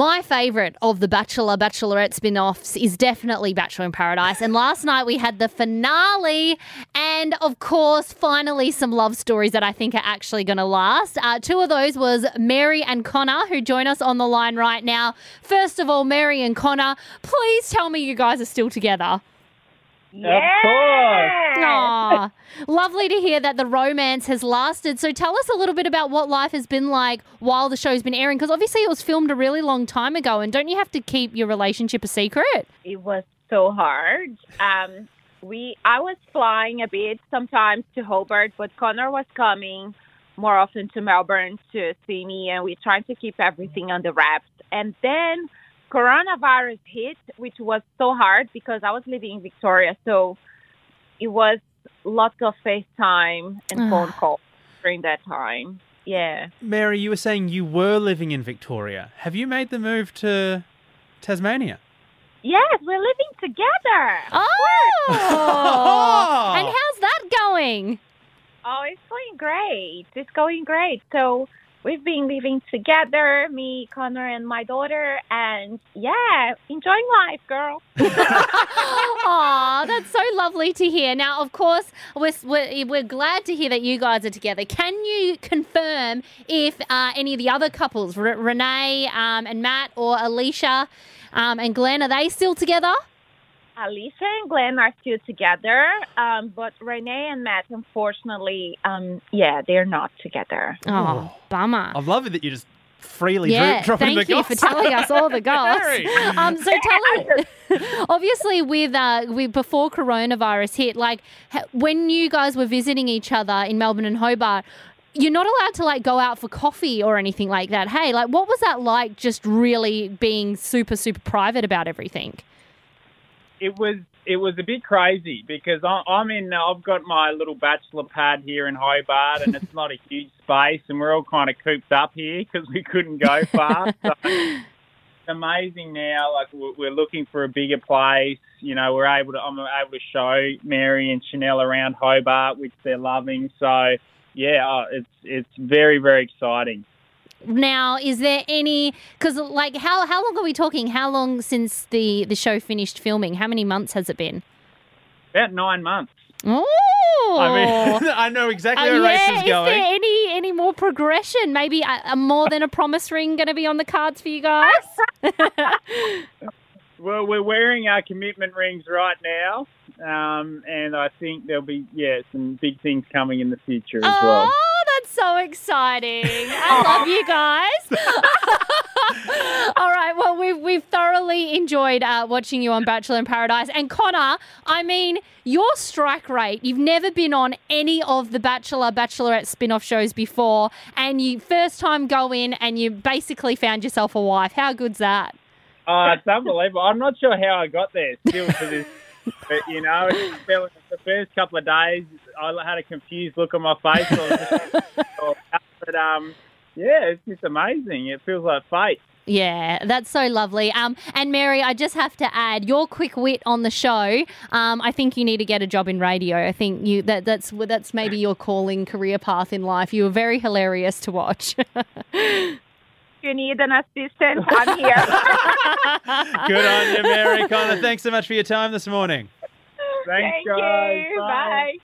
My favourite of the Bachelor Bachelorette spin offs is definitely Bachelor in Paradise. And last night we had the finale, and of course, finally, some love stories that I think are actually going to last. Uh, two of those was Mary and Connor, who join us on the line right now. First of all, Mary and Connor, please tell me you guys are still together. Of course. Lovely to hear that the romance has lasted. So tell us a little bit about what life has been like while the show's been airing, because obviously it was filmed a really long time ago, and don't you have to keep your relationship a secret? It was so hard. Um, we I was flying a bit sometimes to Hobart, but Connor was coming more often to Melbourne to see me, and we tried to keep everything under wraps. And then coronavirus hit, which was so hard because I was living in Victoria, so it was lots of FaceTime and ah. phone calls during that time. Yeah. Mary, you were saying you were living in Victoria. Have you made the move to Tasmania? Yes, we're living together. Oh! and how's that going? Oh, it's going great. It's going great. So we've been living together, me, Connor, and my daughter, and yeah, enjoying life, girl. Aw, that's so lovely to hear. Now, of course, we're, we're, we're glad to hear that you guys are together. Can you confirm if uh, any of the other couples, R- Renee um, and Matt, or Alisha um, and Glenn, are they still together? Alisha and Glenn are still together, um, but Renee and Matt, unfortunately, um, yeah, they're not together. Oh, bummer. I love it that you just freely Yeah, dro- dropping thank the you for telling us all the goss. Um, so tell us, obviously, with uh, with before coronavirus hit, like ha- when you guys were visiting each other in Melbourne and Hobart, you're not allowed to like go out for coffee or anything like that. Hey, like what was that like? Just really being super super private about everything. It was it was a bit crazy because I- I'm in. I've got my little bachelor pad here in Hobart, and it's not a huge space, and we're all kind of cooped up here because we couldn't go far. so it's amazing now. Like we're we're looking for a bigger place. You know, we're able to. I'm able to show Mary and Chanel around Hobart, which they're loving. So yeah, uh, it's it's very very exciting. Now, is there any? Because like how how long are we talking? How long since the the show finished filming? How many months has it been? About nine months. Oh, I mean, I know exactly Uh, where yeah, race is is going. there any any more progression? Maybe a, a more than a promise ring going to be on the cards for you guys? Well, we're wearing our commitment rings right now, um, and I think there'll be yeah some big things coming in the future as well. That's so exciting! I love you guys. All right, well we've we've thoroughly enjoyed uh, watching you on Bachelor in Paradise, and Connor, I mean your strike rate. You've never been on any of the Bachelor Bachelorette spin-off shows before, and you first time go in and you basically found yourself a wife. How good's that? Oh, it's unbelievable. I'm not sure how I got there still to this, but you know, the first couple of days I had a confused look on my face. Was just- but um, yeah, it's just amazing. It feels like fate. Yeah, that's so lovely. Um, and Mary, I just have to add your quick wit on the show. Um, I think you need to get a job in radio. I think you that that's that's maybe your calling career path in life. You were very hilarious to watch. you need an assistant, I'm here. Good on you, Mary Connor. Thanks so much for your time this morning. Thanks, Thank guys. you. Bye.